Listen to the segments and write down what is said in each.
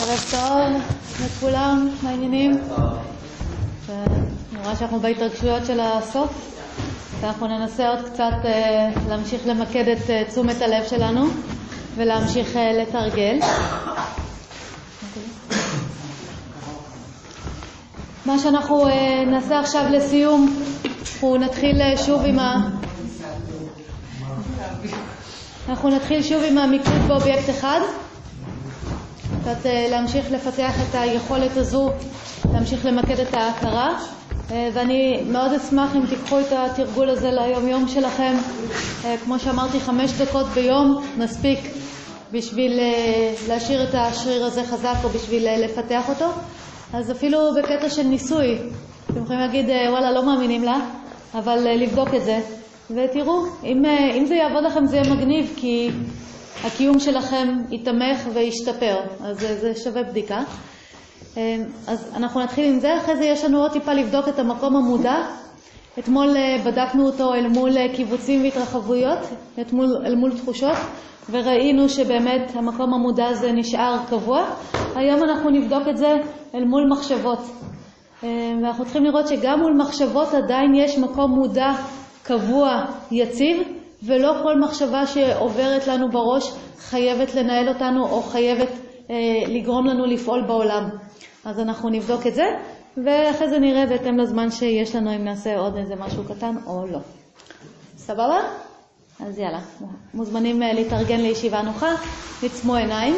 ערב טוב לכולם, מה העניינים? אני רואה שאנחנו בהתרגשויות של הסוף, ואנחנו ננסה עוד קצת אה, להמשיך למקד את אה, תשומת הלב שלנו ולהמשיך אה, לתרגל. מה שאנחנו נעשה עכשיו לסיום, אנחנו נתחיל שוב עם ה... אנחנו נתחיל שוב עם המיקוד באובייקט אחד, קצת אה, להמשיך לפתח את היכולת הזו, להמשיך למקד את ההכרה, אה, ואני מאוד אשמח אם תיקחו את התרגול הזה ליום יום שלכם, אה, כמו שאמרתי, חמש דקות ביום מספיק בשביל להשאיר את השריר הזה חזק או בשביל לפתח אותו, אז אפילו בקטע של ניסוי, אתם יכולים להגיד וואלה לא מאמינים לה, אבל לבדוק את זה ותראו, אם, אה, אם זה יעבוד לכם זה יהיה מגניב, כי הקיום שלכם יתמך וישתפר, אז זה, זה שווה בדיקה. אה, אז אנחנו נתחיל עם זה, אחרי זה יש לנו עוד טיפה לבדוק את המקום המודע. אתמול אה, בדקנו אותו אל מול קיבוצים והתרחבויות, אתמול, אל מול תחושות, וראינו שבאמת המקום המודע הזה נשאר קבוע. היום אנחנו נבדוק את זה אל מול מחשבות. ואנחנו צריכים לראות שגם מול מחשבות עדיין יש מקום מודע קבוע, יציב, ולא כל מחשבה שעוברת לנו בראש חייבת לנהל אותנו או חייבת אה, לגרום לנו לפעול בעולם. אז אנחנו נבדוק את זה, ואחרי זה נראה בהתאם לזמן שיש לנו אם נעשה עוד איזה משהו קטן או לא. סבבה? אז יאללה, מוזמנים אה, להתארגן לישיבה נוחה, לעצמו עיניים.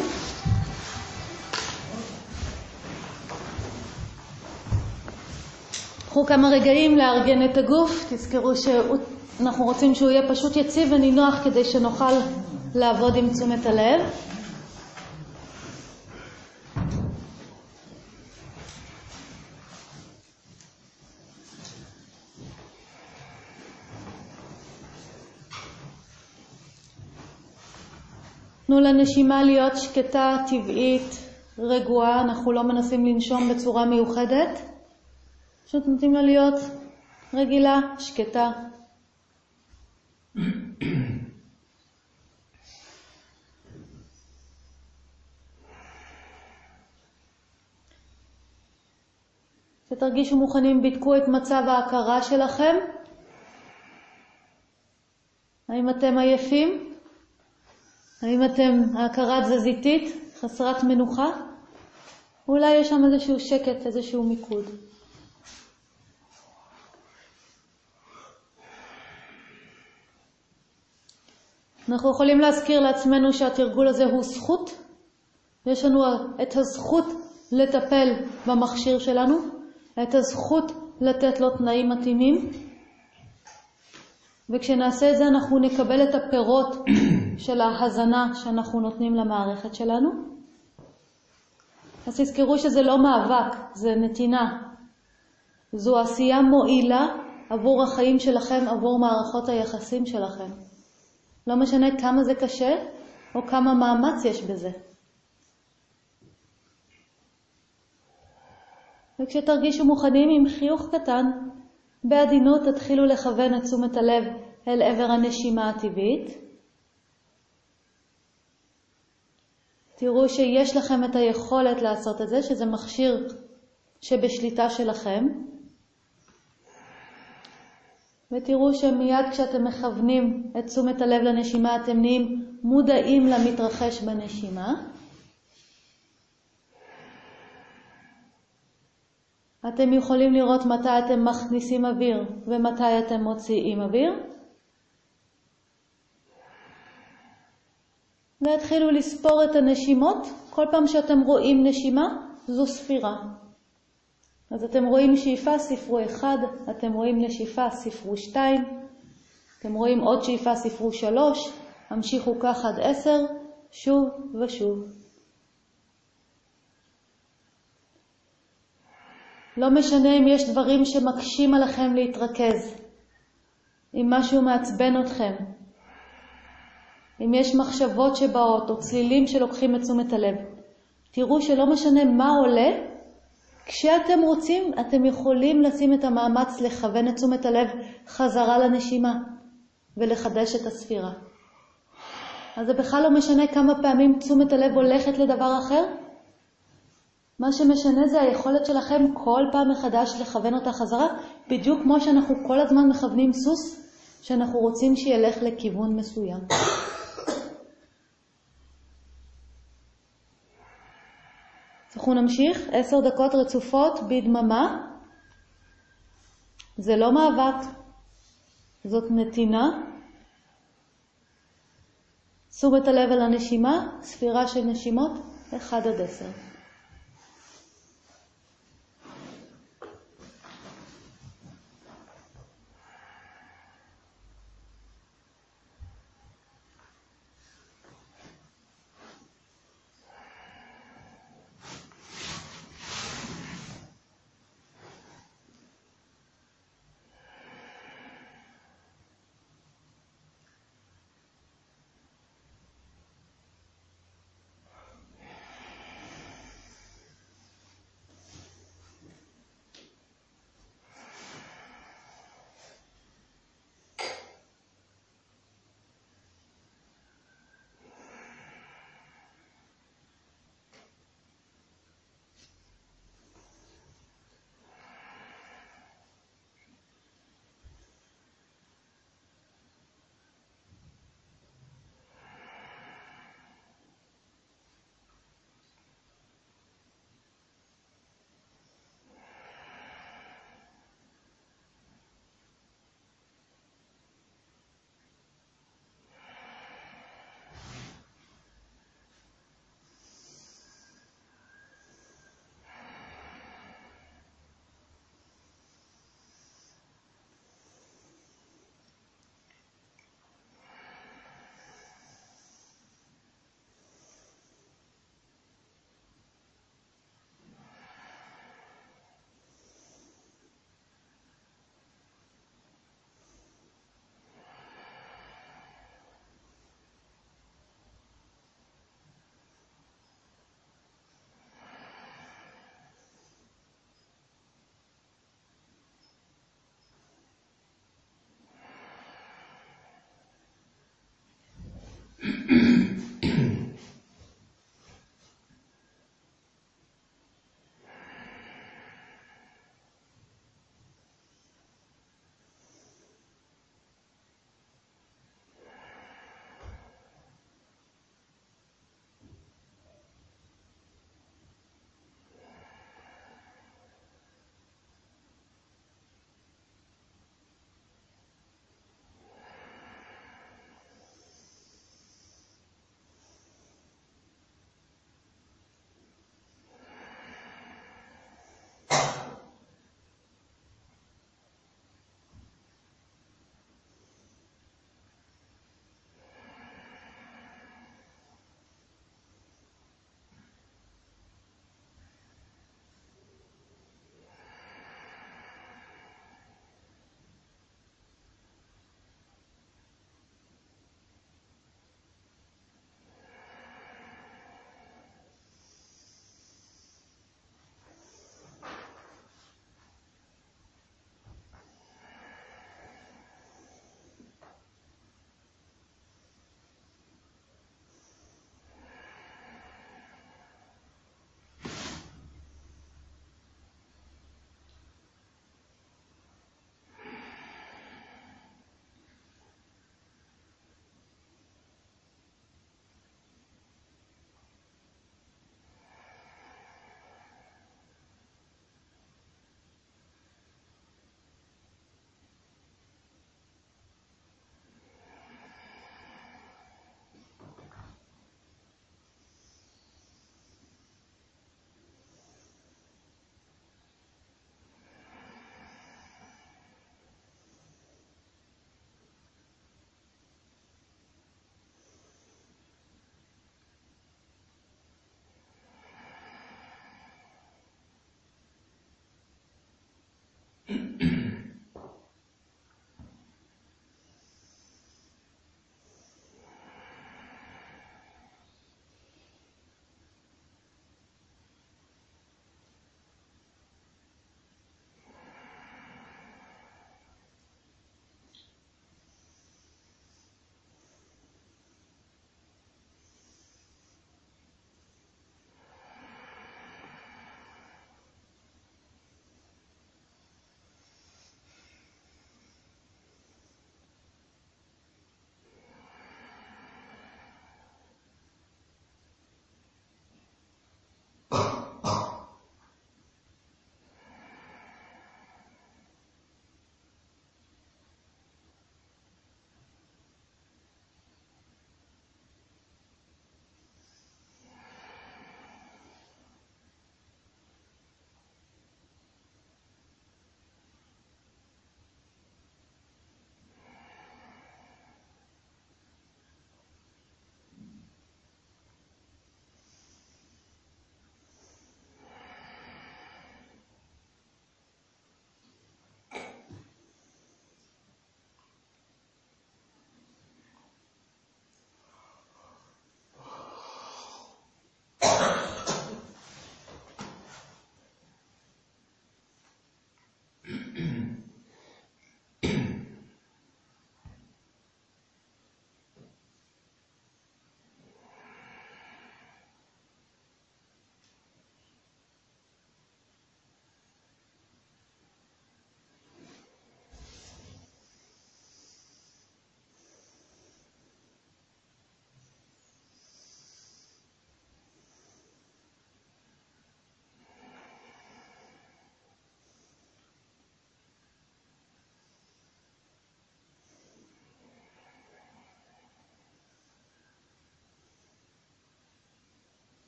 קחו כמה רגעים לארגן את הגוף, תזכרו שאנחנו רוצים שהוא יהיה פשוט יציב ונינוח כדי שנוכל לעבוד עם תשומת הלב. תנו לנשימה להיות שקטה, טבעית, רגועה, אנחנו לא מנסים לנשום בצורה מיוחדת. פשוט נותנים לה להיות רגילה, שקטה. כשתרגישו מוכנים, בדקו את מצב ההכרה שלכם. האם אתם עייפים? האם אתם ההכרה תזזיתית, חסרת מנוחה? אולי יש שם איזשהו שקט, איזשהו מיקוד. אנחנו יכולים להזכיר לעצמנו שהתרגול הזה הוא זכות. יש לנו את הזכות לטפל במכשיר שלנו, את הזכות לתת לו תנאים מתאימים, וכשנעשה את זה אנחנו נקבל את הפירות של ההזנה שאנחנו נותנים למערכת שלנו. אז תזכרו שזה לא מאבק, זה נתינה. זו עשייה מועילה עבור החיים שלכם, עבור מערכות היחסים שלכם. לא משנה כמה זה קשה או כמה מאמץ יש בזה. וכשתרגישו מוכנים עם חיוך קטן, בעדינות תתחילו לכוון את תשומת הלב אל עבר הנשימה הטבעית. תראו שיש לכם את היכולת לעשות את זה, שזה מכשיר שבשליטה שלכם. ותראו שמיד כשאתם מכוונים את תשומת הלב לנשימה אתם נהיים מודעים למתרחש בנשימה. אתם יכולים לראות מתי אתם מכניסים אוויר ומתי אתם מוציאים אוויר. והתחילו לספור את הנשימות. כל פעם שאתם רואים נשימה, זו ספירה. אז אתם רואים שאיפה, ספרו אחד, אתם רואים נשיפה, ספרו שתיים, אתם רואים עוד שאיפה, ספרו שלוש, המשיכו כך עד עשר, שוב ושוב. לא משנה אם יש דברים שמקשים עליכם להתרכז, אם משהו מעצבן אתכם, אם יש מחשבות שבאות או צלילים שלוקחים את תשומת הלב. תראו שלא משנה מה עולה, כשאתם רוצים, אתם יכולים לשים את המאמץ לכוון את תשומת הלב חזרה לנשימה ולחדש את הספירה. אז זה בכלל לא משנה כמה פעמים תשומת הלב הולכת לדבר אחר. מה שמשנה זה היכולת שלכם כל פעם מחדש לכוון אותה חזרה, בדיוק כמו שאנחנו כל הזמן מכוונים סוס, שאנחנו רוצים שילך לכיוון מסוים. אנחנו נמשיך עשר דקות רצופות בדממה. זה לא מאבק, זאת נתינה. תשומת הלב על הנשימה, ספירה של נשימות, 1 עד 10. Mm-hmm.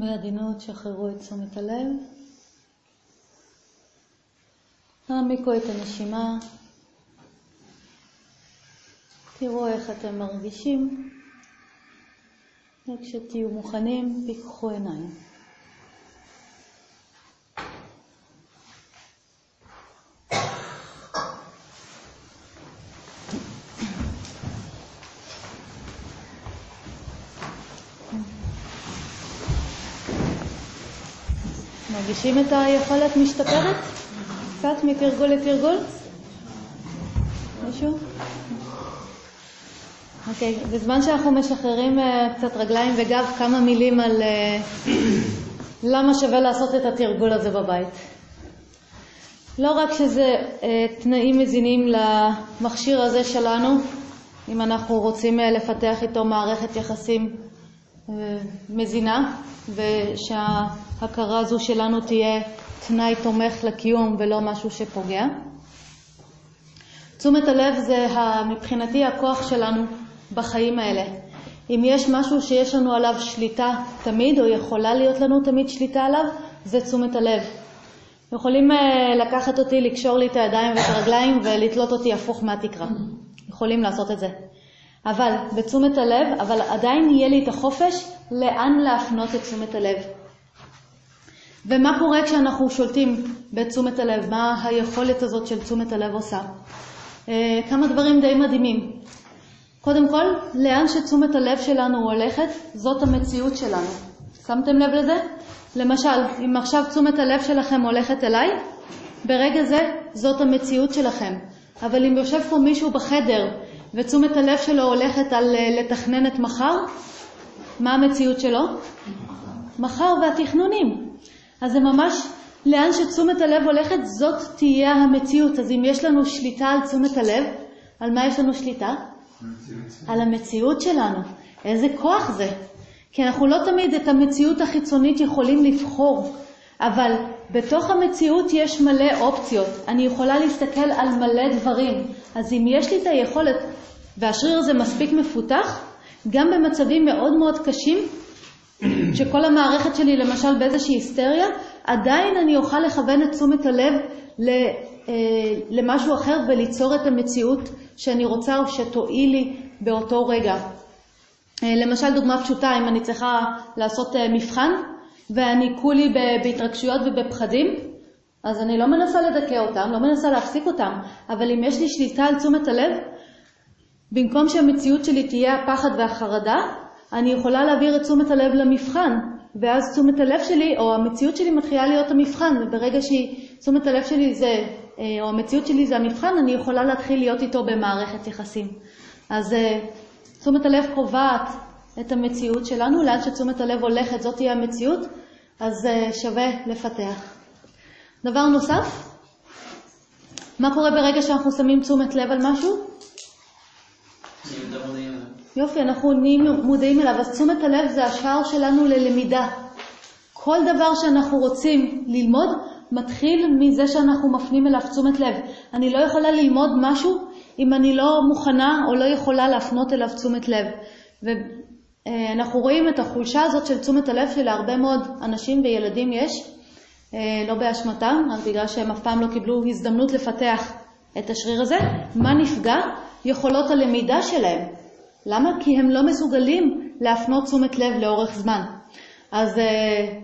בעדינות שחררו את תשומת הלב. העמיקו את הנשימה. תראו איך אתם מרגישים. וכשתהיו מוכנים, פיקחו עיניים. מרגישים את היכולת משתפרת? קצת מתרגול לתרגול? מישהו? אוקיי, okay. בזמן שאנחנו משחררים uh, קצת רגליים וגב, כמה מילים על uh, למה שווה לעשות את התרגול הזה בבית. לא רק שזה uh, תנאים מזינים למכשיר הזה שלנו, אם אנחנו רוצים uh, לפתח איתו מערכת יחסים מזינה, ושההכרה הזו שלנו תהיה תנאי תומך לקיום ולא משהו שפוגע. תשומת הלב זה מבחינתי הכוח שלנו בחיים האלה. אם יש משהו שיש לנו עליו שליטה תמיד, או יכולה להיות לנו תמיד שליטה עליו, זה תשומת הלב. יכולים לקחת אותי, לקשור לי את הידיים ואת הרגליים ולתלות אותי הפוך מהתקרה. יכולים לעשות את זה. אבל בתשומת הלב, אבל עדיין יהיה לי את החופש לאן להפנות את תשומת הלב. ומה קורה כשאנחנו שולטים בתשומת הלב? מה היכולת הזאת של תשומת הלב עושה? אה, כמה דברים די מדהימים. קודם כל, לאן שתשומת הלב שלנו הולכת, זאת המציאות שלנו. שמתם לב לזה? למשל, אם עכשיו תשומת הלב שלכם הולכת אליי, ברגע זה זאת המציאות שלכם. אבל אם יושב פה מישהו בחדר ותשומת הלב שלו הולכת על אה, לתכנן את מחר, מה המציאות שלו? מחר והתכנונים. אז זה ממש לאן שתשומת הלב הולכת, זאת תהיה המציאות. אז אם יש לנו שליטה על תשומת הלב, על מה יש לנו שליטה? על המציאות שלנו. איזה כוח זה. כי אנחנו לא תמיד את המציאות החיצונית יכולים לבחור, אבל בתוך המציאות יש מלא אופציות. אני יכולה להסתכל על מלא דברים. אז אם יש לי את היכולת, והשריר הזה מספיק מפותח, גם במצבים מאוד מאוד קשים, שכל המערכת שלי למשל באיזושהי היסטריה, עדיין אני אוכל לכוון את תשומת הלב אה, למשהו אחר וליצור את המציאות שאני רוצה או שתועיל לי באותו רגע. אה, למשל דוגמה פשוטה, אם אני צריכה לעשות אה, מבחן ואני כולי בהתרגשויות ובפחדים, אז אני לא מנסה לדכא אותם, לא מנסה להפסיק אותם, אבל אם יש לי שליטה על תשומת הלב, במקום שהמציאות שלי תהיה הפחד והחרדה, אני יכולה להעביר את תשומת הלב למבחן, ואז תשומת הלב שלי, או המציאות שלי מתחילה להיות המבחן, וברגע שתשומת הלב שלי זה, אה, או המציאות שלי זה המבחן, אני יכולה להתחיל להיות איתו במערכת יחסים. אז אה, תשומת הלב קובעת את המציאות שלנו, לאן שתשומת הלב הולכת זאת תהיה המציאות, אז אה, שווה לפתח. דבר נוסף, מה קורה ברגע שאנחנו שמים תשומת לב על משהו? יופי, אנחנו נהיים מודעים אליו. אז תשומת הלב זה השער שלנו ללמידה. כל דבר שאנחנו רוצים ללמוד מתחיל מזה שאנחנו מפנים אליו תשומת לב. אני לא יכולה ללמוד משהו אם אני לא מוכנה או לא יכולה להפנות אליו תשומת לב. ואנחנו רואים את החולשה הזאת של תשומת הלב שלהרבה מאוד אנשים וילדים יש, אה, לא באשמתם, רק בגלל שהם אף פעם לא קיבלו הזדמנות לפתח את השריר הזה. מה נפגע? יכולות הלמידה שלהם. למה? כי הם לא מסוגלים להפנות תשומת לב לאורך זמן. אז uh,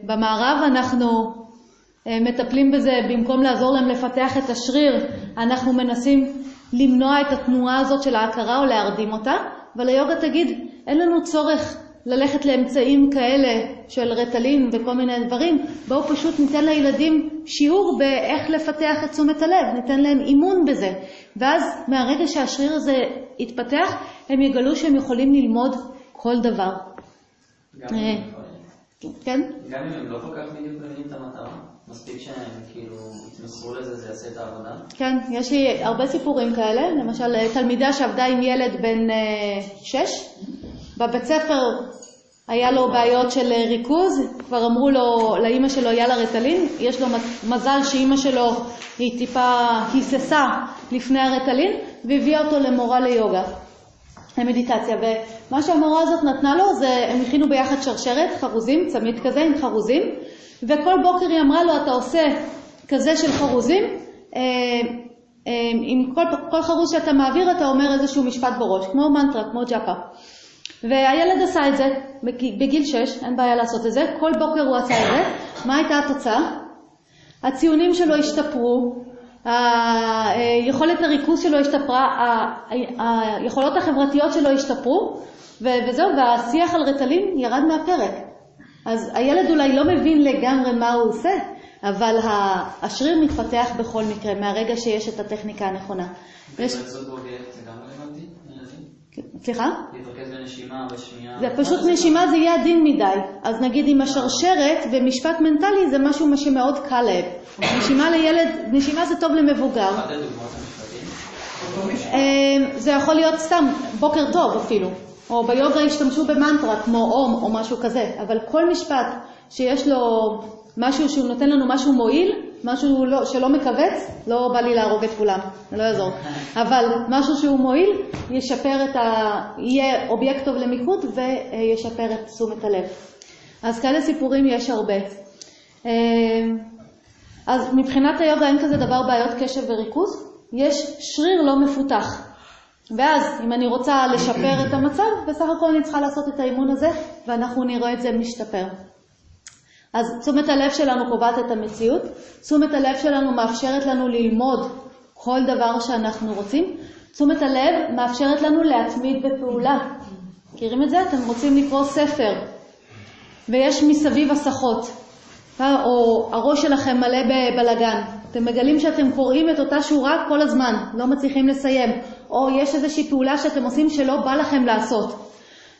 במערב אנחנו uh, מטפלים בזה, במקום לעזור להם לפתח את השריר, אנחנו מנסים למנוע את התנועה הזאת של ההכרה או להרדים אותה, אבל היוגה תגיד, אין לנו צורך ללכת לאמצעים כאלה של רטלין וכל מיני דברים, בואו פשוט ניתן לילדים שיעור באיך לפתח את תשומת הלב, ניתן להם אימון בזה. ואז מהרגע שהשריר הזה יתפתח, הם יגלו שהם יכולים ללמוד כל דבר. גם אה, כן? גם אם הם לא כל כך בדיוק מבינים את המטרה, מספיק שהם כאילו יתמסרו לזה, זה יעשה את העבודה. כן, יש לי הרבה סיפורים כאלה, למשל תלמידה שעבדה עם ילד בן אה, שש, בבית ספר היה לו בעיות של ריכוז, כבר אמרו לו, לאימא שלו יאללה רטלין, יש לו מזל שאימא שלו היא טיפה היססה לפני הרטלין, והביאה אותו למורה ליוגה, למדיטציה, ומה שהמורה הזאת נתנה לו זה, הם הכינו ביחד שרשרת, חרוזים, צמיד כזה עם חרוזים, וכל בוקר היא אמרה לו, אתה עושה כזה של חרוזים, אה, אה, עם כל, כל חרוז שאתה מעביר אתה אומר איזשהו משפט בראש, כמו מנטרה, כמו ג'אפה. והילד עשה את זה בגיל 6, אין בעיה לעשות את זה, כל בוקר הוא עשה את זה. מה הייתה התוצאה? הציונים שלו השתפרו, היכולת הריכוז שלו השתפרה, היכולות החברתיות שלו השתפרו, וזהו, והשיח על רטלין ירד מהפרק. אז הילד אולי לא מבין לגמרי מה הוא עושה, אבל השריר מתפתח בכל מקרה, מהרגע שיש את הטכניקה הנכונה. יש... סליחה? להתרכז בנשימה, בשמיעה. זה פשוט נשימה זה יהיה עדין מדי. אז נגיד עם השרשרת ומשפט מנטלי זה משהו שמאוד קל להם. נשימה לילד, נשימה זה טוב למבוגר. אמ, זה יכול להיות סתם בוקר טוב אפילו. או ביוגה ישתמשו במנטרה כמו אום או משהו כזה. אבל כל משפט שיש לו משהו שהוא נותן לנו משהו מועיל, משהו לא, שלא מכווץ, לא בא לי להרוג את כולם, זה לא יעזור. אבל משהו שהוא מועיל, ישפר את ה... יהיה אובייקט טוב למיקוד וישפר את תשומת הלב. אז כאלה סיפורים יש הרבה. אה, אז מבחינת היוגה אין כזה דבר בעיות קשב וריכוז, יש שריר לא מפותח. ואז אם אני רוצה לשפר את המצב, בסך הכל אני צריכה לעשות את האימון הזה, ואנחנו נראה את זה משתפר. אז תשומת הלב שלנו קובעת את המציאות, תשומת הלב שלנו מאפשרת לנו ללמוד כל דבר שאנחנו רוצים, תשומת הלב מאפשרת לנו להתמיד בפעולה. מכירים את זה? אתם רוצים לקרוא ספר ויש מסביב הסחות, או הראש שלכם מלא בבלגן. אתם מגלים שאתם קוראים את אותה שורה כל הזמן, לא מצליחים לסיים, או יש איזושהי פעולה שאתם עושים שלא בא לכם לעשות.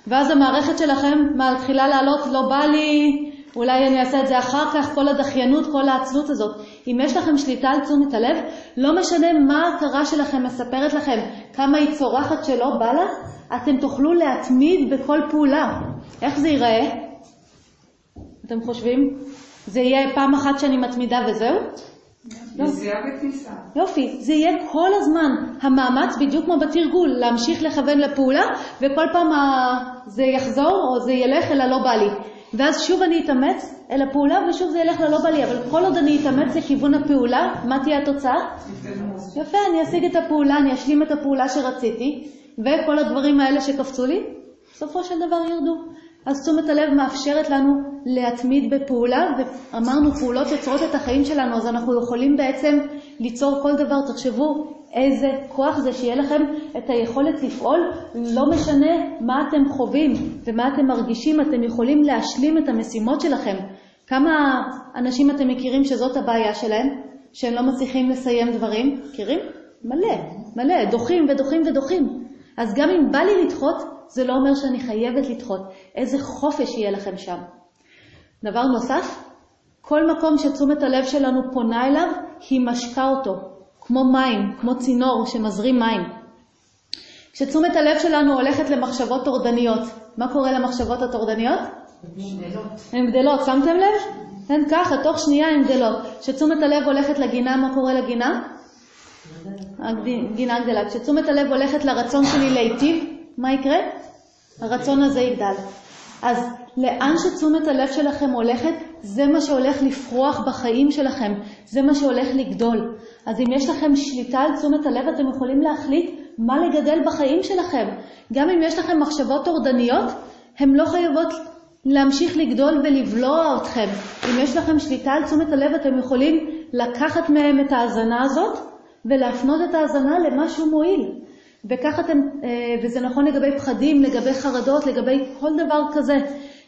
ואז המערכת שלכם מתחילה לעלות, לא בא לי, אולי אני אעשה את זה אחר כך, כל הדחיינות, כל העצלות הזאת. אם יש לכם שליטה על תשומת הלב, לא משנה מה ההכרה שלכם מספרת לכם, כמה היא צורחת שלא בא לה, אתם תוכלו להתמיד בכל פעולה. איך זה ייראה? אתם חושבים? זה יהיה פעם אחת שאני מתמידה וזהו? לא. נסיעה וכניסה. יופי, זה יהיה כל הזמן המאמץ, בדיוק כמו בתרגול, להמשיך לכוון לפעולה, וכל פעם זה יחזור או זה ילך אלא לא בא לי. ואז שוב אני אתאמץ אל הפעולה ושוב זה ילך ללא בא לי, אבל כל עוד אני אתאמץ לכיוון הפעולה, מה תהיה התוצאה? יפה, אני אשיג את הפעולה, אני אשלים את הפעולה שרציתי, וכל הדברים האלה שקפצו לי, בסופו של דבר ירדו. אז תשומת הלב מאפשרת לנו להתמיד בפעולה, ואמרנו פעולות יוצרות את החיים שלנו, אז אנחנו יכולים בעצם ליצור כל דבר. תחשבו איזה כוח זה שיהיה לכם את היכולת לפעול, לא משנה מה אתם חווים ומה אתם מרגישים, אתם יכולים להשלים את המשימות שלכם. כמה אנשים אתם מכירים שזאת הבעיה שלהם, שהם לא מצליחים לסיים דברים? מכירים? מלא, מלא, דוחים ודוחים ודוחים. אז גם אם בא לי לדחות, זה לא אומר שאני חייבת לדחות. איזה חופש יהיה לכם שם. דבר נוסף, כל מקום שתשומת הלב שלנו פונה אליו, היא משקה אותו. כמו מים, כמו צינור שמזרים מים. כשתשומת הלב שלנו הולכת למחשבות טורדניות, מה קורה למחשבות הטורדניות? הן גדלות, שמתם לב? הן ככה, תוך שנייה הן גדלות. כשתשומת הלב הולכת לגינה, מה קורה לגינה? הגינה גדלה. כשתשומת הלב הולכת לרצון שלי להיטיב, מה יקרה? הרצון הזה יגדל. אז לאן שתשומת הלב שלכם הולכת, זה מה שהולך לפרוח בחיים שלכם, זה מה שהולך לגדול. אז אם יש לכם שליטה על תשומת הלב, אתם יכולים להחליט מה לגדל בחיים שלכם. גם אם יש לכם מחשבות טורדניות, הן לא חייבות להמשיך לגדול ולבלוע אתכם. אם יש לכם שליטה על תשומת הלב, אתם יכולים לקחת מהם את ההאזנה הזאת ולהפנות את ההאזנה למשהו מועיל. וכך אתם, אה, וזה נכון לגבי פחדים, לגבי חרדות, לגבי כל דבר כזה.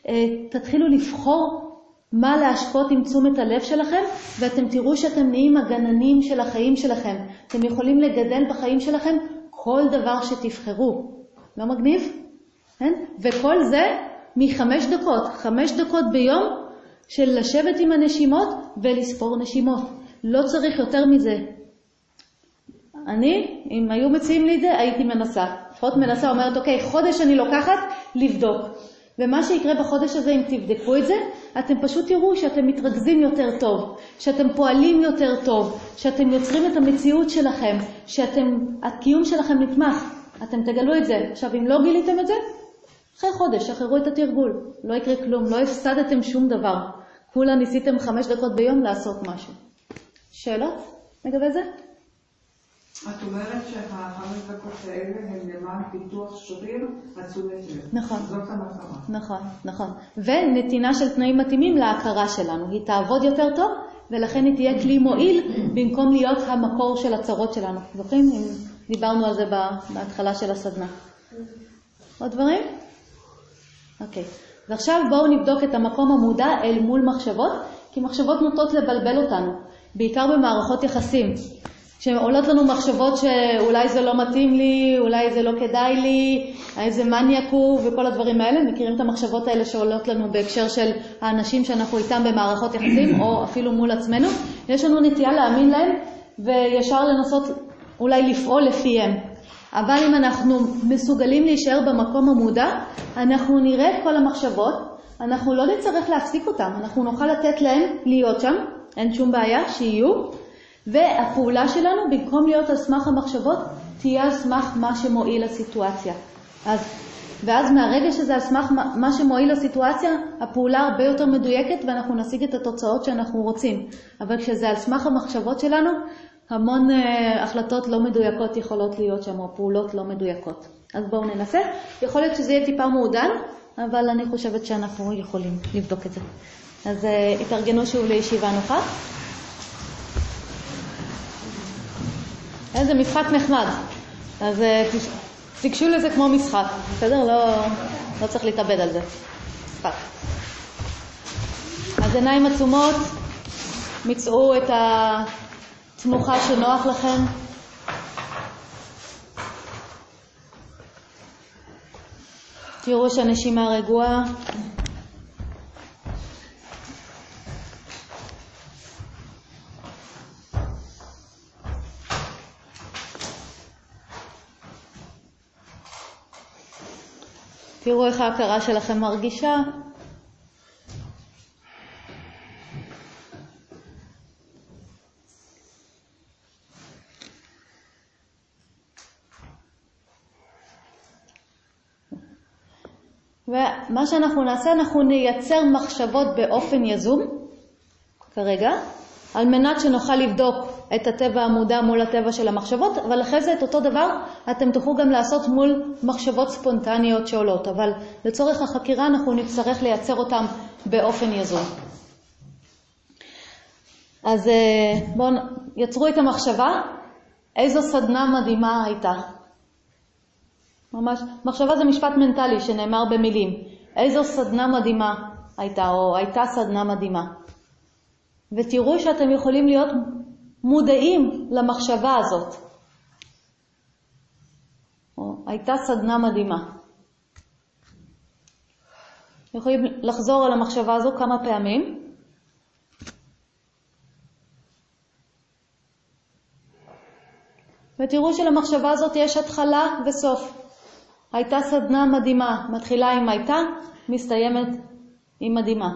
אה, תתחילו לבחור מה להשקות עם תשומת הלב שלכם, ואתם תראו שאתם נהיים הגננים של החיים שלכם. אתם יכולים לגדל בחיים שלכם כל דבר שתבחרו. לא מגניב? כן? וכל זה מחמש דקות, חמש דקות ביום של לשבת עם הנשימות ולספור נשימות. לא צריך יותר מזה. אני, אם היו מציעים לי את זה, הייתי מנסה. לפחות מנסה, אומרת, אוקיי, חודש אני לוקחת לבדוק. ומה שיקרה בחודש הזה, אם תבדקו את זה, אתם פשוט תראו שאתם מתרכזים יותר טוב, שאתם פועלים יותר טוב, שאתם יוצרים את המציאות שלכם, שהקיום שלכם נתמך. אתם תגלו את זה. עכשיו, אם לא גיליתם את זה, אחרי חודש, שחררו את התרגול. לא יקרה כלום, לא הפסדתם שום דבר. כולה ניסיתם חמש דקות ביום לעשות משהו. שאלות לגבי זה? את אומרת שהחמש דקות האלה הן למען פיתוח שריר לב. נכון. זאת המטרה. נכון, נכון. ונתינה של תנאים מתאימים להכרה שלנו. היא תעבוד יותר טוב, ולכן היא תהיה כלי מועיל במקום להיות המקור של הצרות שלנו. זוכרים? דיברנו על זה בהתחלה של הסדנה. עוד דברים? אוקיי. ועכשיו בואו נבדוק את המקום המודע אל מול מחשבות, כי מחשבות נוטות לבלבל אותנו, בעיקר במערכות יחסים. כשעולות לנו מחשבות שאולי זה לא מתאים לי, אולי זה לא כדאי לי, איזה מניאק הוא וכל הדברים האלה, מכירים את המחשבות האלה שעולות לנו בהקשר של האנשים שאנחנו איתם במערכות יחסים, או אפילו מול עצמנו, יש לנו נטייה להאמין להם וישר לנסות אולי לפעול לפיהם. אבל אם אנחנו מסוגלים להישאר במקום המודע, אנחנו נראה את כל המחשבות, אנחנו לא נצטרך להפסיק אותן, אנחנו נוכל לתת להן להיות שם, אין שום בעיה, שיהיו, והפעולה שלנו, במקום להיות על סמך המחשבות, תהיה על סמך מה שמועיל לסיטואציה. אז, ואז מהרגע שזה על סמך מה שמועיל לסיטואציה, הפעולה הרבה יותר מדויקת ואנחנו נשיג את התוצאות שאנחנו רוצים. אבל כשזה על סמך המחשבות שלנו, המון uh, החלטות לא מדויקות יכולות להיות שם, או פעולות לא מדויקות. אז בואו ננסה. יכול להיות שזה יהיה טיפה מעודן, אבל אני חושבת שאנחנו יכולים לבדוק את זה. אז uh, התארגנו שוב לישיבה נוחה. איזה משחק נחמד. אז uh, תיגשו לזה כמו משחק, בסדר? לא, לא צריך להתאבד על זה. משחק. אז עיניים עצומות, מצאו את ה... תנוחה שנוח לכם. תראו שהנשימה רגועה. תראו איך ההכרה שלכם מרגישה. ומה שאנחנו נעשה, אנחנו נייצר מחשבות באופן יזום, כרגע, על מנת שנוכל לבדוק את הטבע המודע מול הטבע של המחשבות, אבל אחרי זה את אותו דבר אתם תוכלו גם לעשות מול מחשבות ספונטניות שעולות, אבל לצורך החקירה אנחנו נצטרך לייצר אותן באופן יזום. אז אה, בואו, יצרו את המחשבה, איזו סדנה מדהימה הייתה. ממש, מחשבה זה משפט מנטלי שנאמר במילים. איזו סדנה מדהימה הייתה, או הייתה סדנה מדהימה. ותראו שאתם יכולים להיות מודעים למחשבה הזאת. או, הייתה סדנה מדהימה. יכולים לחזור על המחשבה הזו כמה פעמים. ותראו שלמחשבה הזאת יש התחלה וסוף. הייתה סדנה מדהימה, מתחילה עם הייתה, מסתיימת עם מדהימה.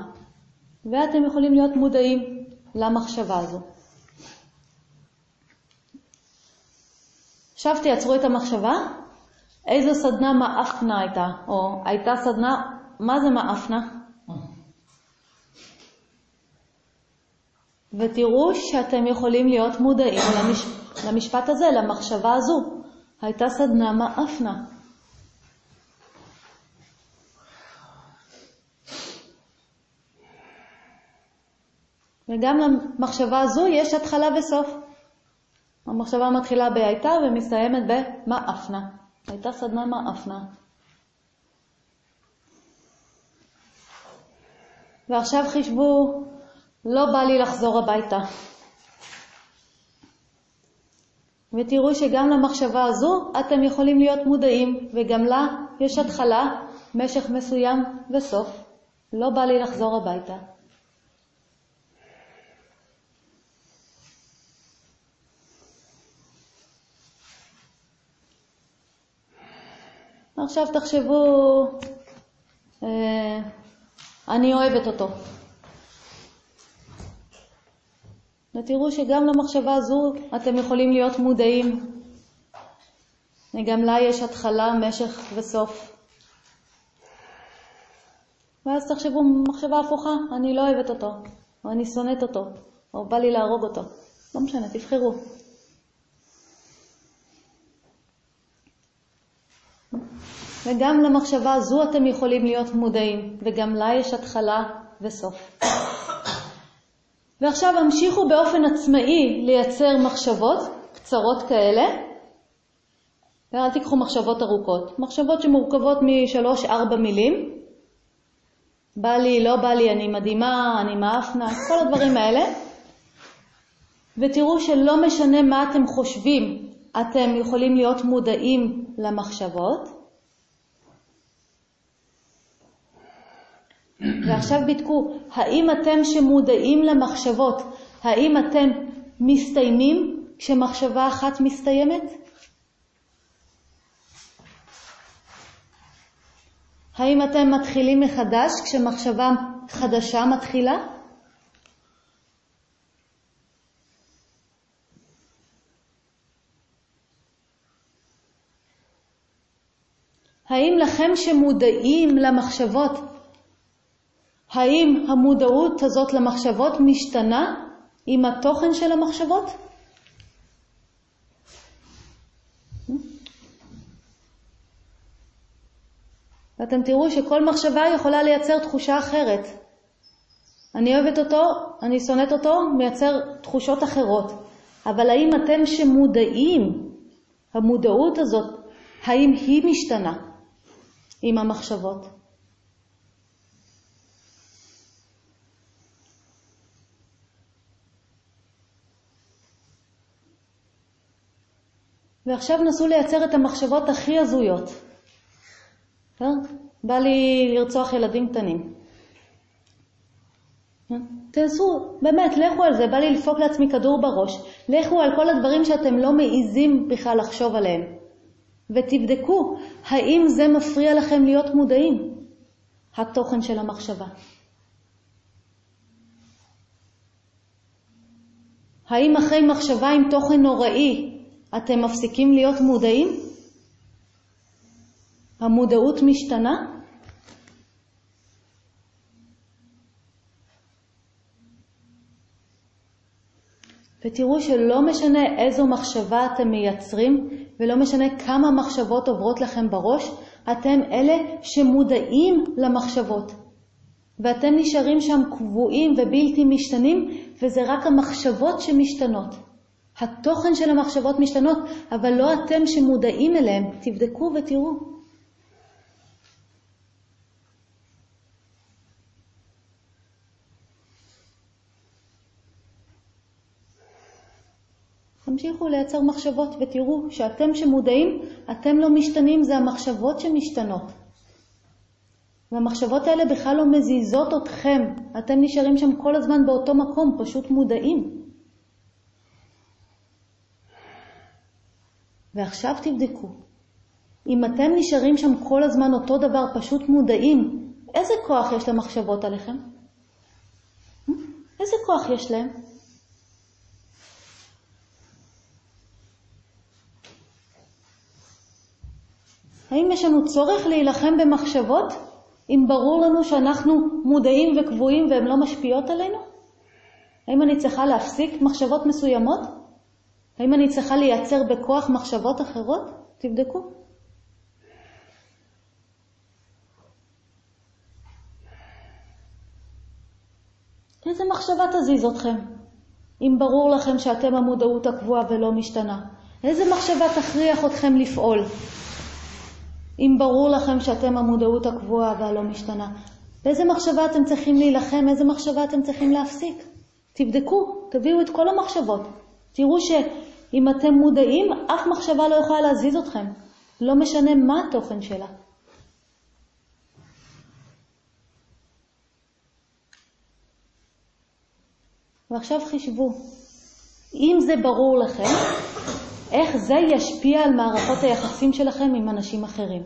ואתם יכולים להיות מודעים למחשבה הזו. עכשיו תייצרו את המחשבה, איזו סדנה מאפנה הייתה, או הייתה סדנה מה זה מאפנה? ותראו שאתם יכולים להיות מודעים למש... למשפט הזה, למחשבה הזו. הייתה סדנה מאפנה. וגם למחשבה הזו יש התחלה וסוף. המחשבה מתחילה בהייתה ומסתיימת במאפנה. הייתה סדנה מאפנה. ועכשיו חישבו, לא בא לי לחזור הביתה. ותראו שגם למחשבה הזו אתם יכולים להיות מודעים, וגם לה יש התחלה, משך מסוים וסוף. לא בא לי לחזור הביתה. עכשיו תחשבו, אה, אני אוהבת אותו. ותראו שגם למחשבה הזו אתם יכולים להיות מודעים. וגם לה יש התחלה, משך וסוף. ואז תחשבו מחשבה הפוכה, אני לא אוהבת אותו, או אני שונאת אותו, או בא לי להרוג אותו. לא משנה, תבחרו. וגם למחשבה הזו אתם יכולים להיות מודעים, וגם לה יש התחלה וסוף. ועכשיו המשיכו באופן עצמאי לייצר מחשבות קצרות כאלה, ואל תיקחו מחשבות ארוכות, מחשבות שמורכבות משלוש-ארבע מילים, בא לי, לא בא לי, אני מדהימה, אני מאפנה, כל הדברים האלה, ותראו שלא משנה מה אתם חושבים, אתם יכולים להיות מודעים למחשבות. ועכשיו בדקו, האם אתם שמודעים למחשבות, האם אתם מסתיימים כשמחשבה אחת מסתיימת? האם אתם מתחילים מחדש כשמחשבה חדשה מתחילה? האם לכם שמודעים למחשבות, האם המודעות הזאת למחשבות משתנה עם התוכן של המחשבות? ואתם תראו שכל מחשבה יכולה לייצר תחושה אחרת. אני אוהבת אותו, אני שונאת אותו, מייצר תחושות אחרות. אבל האם אתם שמודעים, המודעות הזאת, האם היא משתנה עם המחשבות? ועכשיו נסו לייצר את המחשבות הכי הזויות. אה? בא לי לרצוח ילדים קטנים. אה? תעשו, באמת, לכו על זה, בא לי לדפוק לעצמי כדור בראש. לכו על כל הדברים שאתם לא מעיזים בכלל לחשוב עליהם. ותבדקו האם זה מפריע לכם להיות מודעים, התוכן של המחשבה. האם אחרי מחשבה עם תוכן נוראי אתם מפסיקים להיות מודעים? המודעות משתנה? ותראו שלא משנה איזו מחשבה אתם מייצרים ולא משנה כמה מחשבות עוברות לכם בראש, אתם אלה שמודעים למחשבות. ואתם נשארים שם קבועים ובלתי משתנים, וזה רק המחשבות שמשתנות. התוכן של המחשבות משתנות, אבל לא אתם שמודעים אליהם. תבדקו ותראו. תמשיכו לייצר מחשבות ותראו שאתם שמודעים, אתם לא משתנים, זה המחשבות שמשתנות. והמחשבות האלה בכלל לא מזיזות אתכם, אתם נשארים שם כל הזמן באותו מקום, פשוט מודעים. ועכשיו תבדקו, אם אתם נשארים שם כל הזמן אותו דבר, פשוט מודעים, איזה כוח יש למחשבות עליכם? איזה כוח יש להם? האם יש לנו צורך להילחם במחשבות אם ברור לנו שאנחנו מודעים וקבועים והן לא משפיעות עלינו? האם אני צריכה להפסיק מחשבות מסוימות? האם אני צריכה לייצר בכוח מחשבות אחרות? תבדקו. איזה מחשבה תזיז אתכם? אם ברור לכם שאתם המודעות הקבועה ולא משתנה. איזה מחשבה תכריח אתכם לפעול? אם ברור לכם שאתם המודעות הקבועה והלא משתנה. באיזה מחשבה אתם צריכים להילחם? איזה מחשבה אתם צריכים להפסיק? תבדקו, תביאו את כל המחשבות. תראו שאם אתם מודעים, אף מחשבה לא יכולה להזיז אתכם. לא משנה מה התוכן שלה. ועכשיו חישבו, אם זה ברור לכם, איך זה ישפיע על מערכות היחסים שלכם עם אנשים אחרים.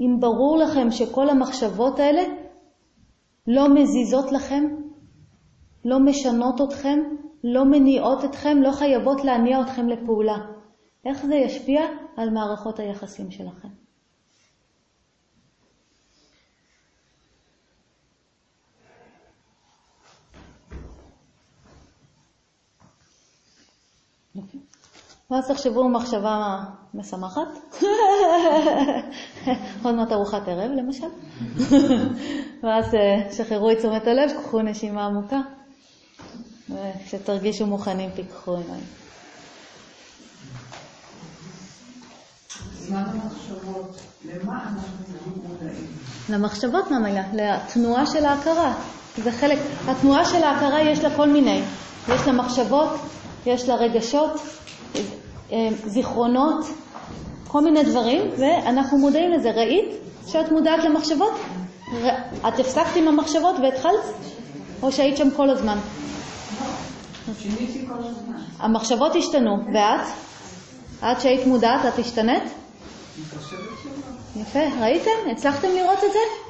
אם ברור לכם שכל המחשבות האלה לא מזיזות לכם, לא משנות אתכם, לא מניעות אתכם, לא חייבות להניע אתכם לפעולה, איך זה ישפיע? על מערכות היחסים שלכם? ואז תחשבו מחשבה משמחת, עוד מעט ארוחת ערב למשל, ואז אה, שחררו את תשומת הלב, קחו נשימה עמוקה, וכשתרגישו מוכנים תיקחו עיניים. למחשבות מהמילה, לתנועה של ההכרה. זה חלק, התנועה של ההכרה יש לה כל מיני. יש לה מחשבות, יש לה רגשות, אה, זיכרונות, כל מיני דברים, ואנחנו מודעים לזה. ראית שאת מודעת למחשבות? את הפסקת עם המחשבות והתחלת? או שהיית שם כל הזמן? שיניתי כל הזמן. המחשבות השתנו, ואת? את שהיית מודעת, את השתנית? יפה, ראיתם? הצלחתם לראות את זה?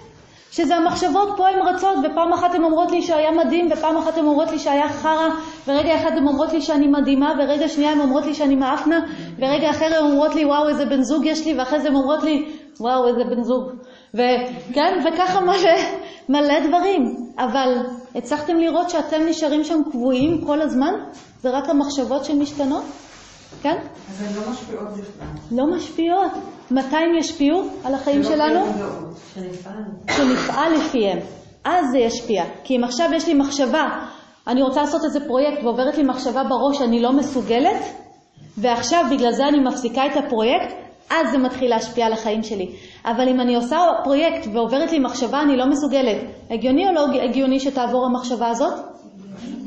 שזה המחשבות פה הן רצות, ופעם אחת הן אומרות לי שהיה מדהים, ופעם אחת הן אומרות לי שהיה חרא, ורגע אחד הן אומרות לי שאני מדהימה, ורגע שנייה הן אומרות לי שאני מאפנה, ורגע אחר הן אומרות לי וואו איזה בן זוג יש לי, ואחרי זה הן אומרות לי וואו איזה בן זוג. וכן, וככה מלא, מלא דברים. אבל הצלחתם לראות שאתם נשארים שם קבועים כל הזמן? זה רק המחשבות שמשתנות? כן? אז הן לא משפיעות בכלל. לא משפיעות. מתי הם ישפיעו על החיים שלנו? שנפעל לפיהם. אז זה ישפיע. כי אם עכשיו יש לי מחשבה, אני רוצה לעשות איזה פרויקט ועוברת לי מחשבה בראש שאני לא מסוגלת, ועכשיו בגלל זה אני מפסיקה את הפרויקט, אז זה מתחיל להשפיע על החיים שלי. אבל אם אני עושה פרויקט ועוברת לי מחשבה אני לא מסוגלת, הגיוני או לא הגיוני שתעבור המחשבה הזאת?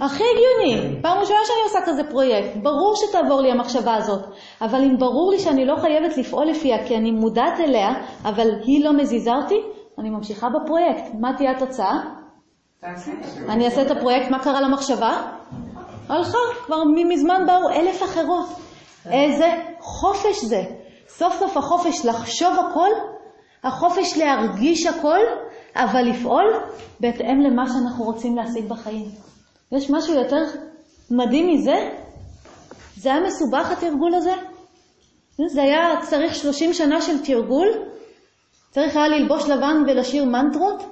הכי הגיוני. פעם ראשונה שאני עושה כזה פרויקט, ברור שתעבור לי המחשבה הזאת. אבל אם ברור לי שאני לא חייבת לפעול לפיה כי אני מודעת אליה, אבל היא לא מזיזה אותי, אני ממשיכה בפרויקט. מה תהיה התוצאה? אני אעשה את הפרויקט, מה קרה למחשבה? הלכה, כבר מזמן באו אלף אחרות. איזה חופש זה. סוף סוף החופש לחשוב הכל, החופש להרגיש הכל, אבל לפעול בהתאם למה שאנחנו רוצים להשיג בחיים. יש משהו יותר מדהים מזה? זה היה מסובך התרגול הזה? זה היה צריך 30 שנה של תרגול? צריך היה ללבוש לבן ולשיר מנטרות?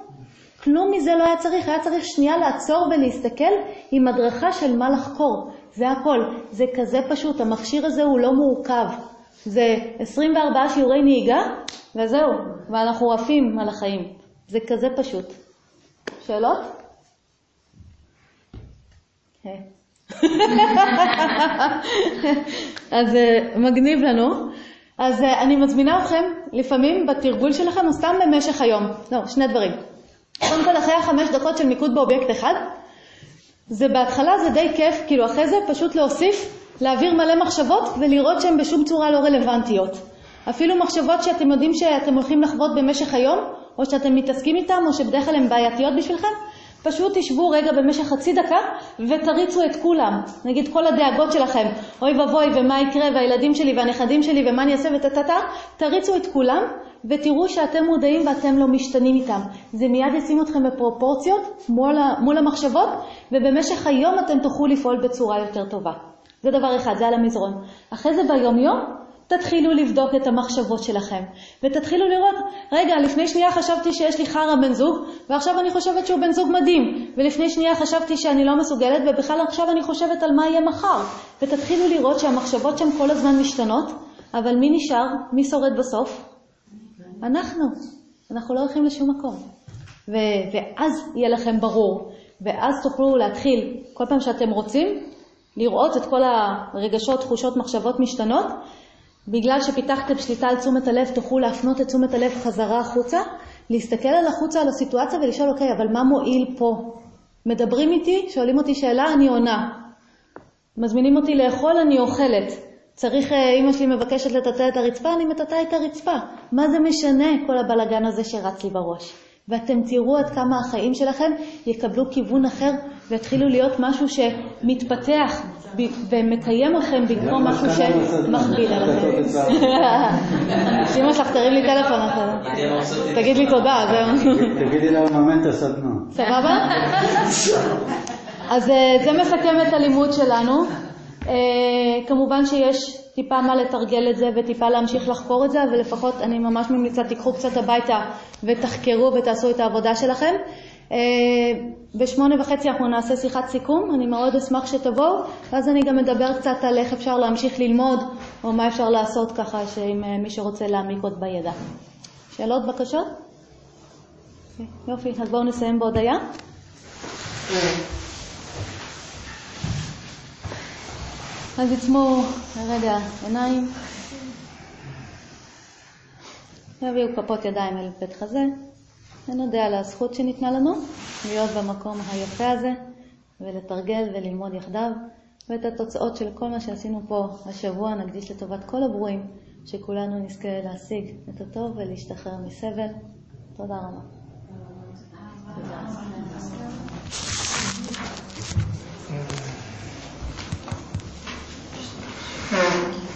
כלום מזה לא היה צריך, היה צריך שנייה לעצור ולהסתכל עם הדרכה של מה לחקור. זה הכל. זה כזה פשוט, המכשיר הזה הוא לא מורכב. זה 24 שיעורי נהיגה, וזהו, ואנחנו עפים על החיים. זה כזה פשוט. שאלות? כן. אז אה, מגניב לנו. אז אה, אני מזמינה אתכם לפעמים בתרגול שלכם, או סתם במשך היום. לא, שני דברים. קודם כל, אחרי החמש דקות של מיקוד באובייקט אחד, זה בהתחלה זה די כיף, כאילו אחרי זה פשוט להוסיף, להעביר מלא מחשבות ולראות שהן בשום צורה לא רלוונטיות. אפילו מחשבות שאתם יודעים שאתם הולכים לחוות במשך היום, או שאתם מתעסקים איתן, או שבדרך כלל הן בעייתיות בשבילכם, פשוט תשבו רגע במשך חצי דקה ותריצו את כולם. נגיד כל הדאגות שלכם, אוי ואבוי ומה יקרה והילדים שלי והנכדים שלי ומה אני אעשה וטטטה, תריצו את כולם ותראו שאתם מודעים ואתם לא משתנים איתם. זה מיד ישים אתכם בפרופורציות מול, המחשבות ובמשך היום אתם תוכלו לפעול בצורה יותר טובה. זה דבר אחד, זה על המזרון. אחרי זה ביומיום תתחילו לבדוק את המחשבות שלכם, ותתחילו לראות, רגע, לפני שנייה חשבתי שיש לי חרא בן זוג, ועכשיו אני חושבת שהוא בן זוג מדהים, ולפני שנייה חשבתי שאני לא מסוגלת, ובכלל עכשיו אני חושבת על מה יהיה מחר. ותתחילו לראות שהמחשבות שם כל הזמן משתנות, אבל מי נשאר? מי שורד בסוף? אנחנו. אנחנו לא הולכים לשום מקום. ו- ואז יהיה לכם ברור, ואז תוכלו להתחיל, כל פעם שאתם רוצים, לראות את כל הרגשות, תחושות, מחשבות משתנות, בגלל שפיתחתם שליטה על תשומת הלב, תוכלו להפנות את תשומת הלב חזרה החוצה, להסתכל על החוצה, על הסיטואציה ולשאול, אוקיי, אבל מה מועיל פה? מדברים איתי, שואלים אותי שאלה, אני עונה. מזמינים אותי לאכול, אני אוכלת. צריך, אה, אמא שלי מבקשת לטאטא את הרצפה, אני מטאטא את הרצפה. מה זה משנה כל הבלגן הזה שרץ לי בראש? ואתם תראו עד כמה החיים שלכם יקבלו כיוון אחר ויתחילו להיות משהו שמתפתח ומקיים אתכם במקום משהו שמכביד עליכם. שאמא שלך תרים לי טלפון, תגיד לי תודה, זהו. תגידי לה לממן את הסדנה. סבבה? אז אה, זה מסכם את הלימוד שלנו. אה, כמובן שיש טיפה מה לתרגל את זה וטיפה להמשיך לחקור את זה, אבל לפחות אני ממש ממליצה, תיקחו קצת הביתה ותחקרו ותעשו את העבודה שלכם. אה, בשמונה וחצי אנחנו נעשה שיחת סיכום, אני מאוד אשמח שתבואו, ואז אני גם אדבר קצת על איך אפשר להמשיך ללמוד, או מה אפשר לעשות ככה, שאם אה, מי שרוצה להעמיק עוד בידע. שאלות, בקשות? יופי, אז בואו נסיים בהודיה. אז עצמו רגע עיניים, יביאו כפות ידיים אל בית חזה, ונודה על הזכות שניתנה לנו להיות במקום היפה הזה ולתרגל וללמוד יחדיו, ואת התוצאות של כל מה שעשינו פה השבוע נקדיש לטובת כל הברואים, שכולנו נזכה להשיג את הטוב ולהשתחרר מסבל. תודה רבה.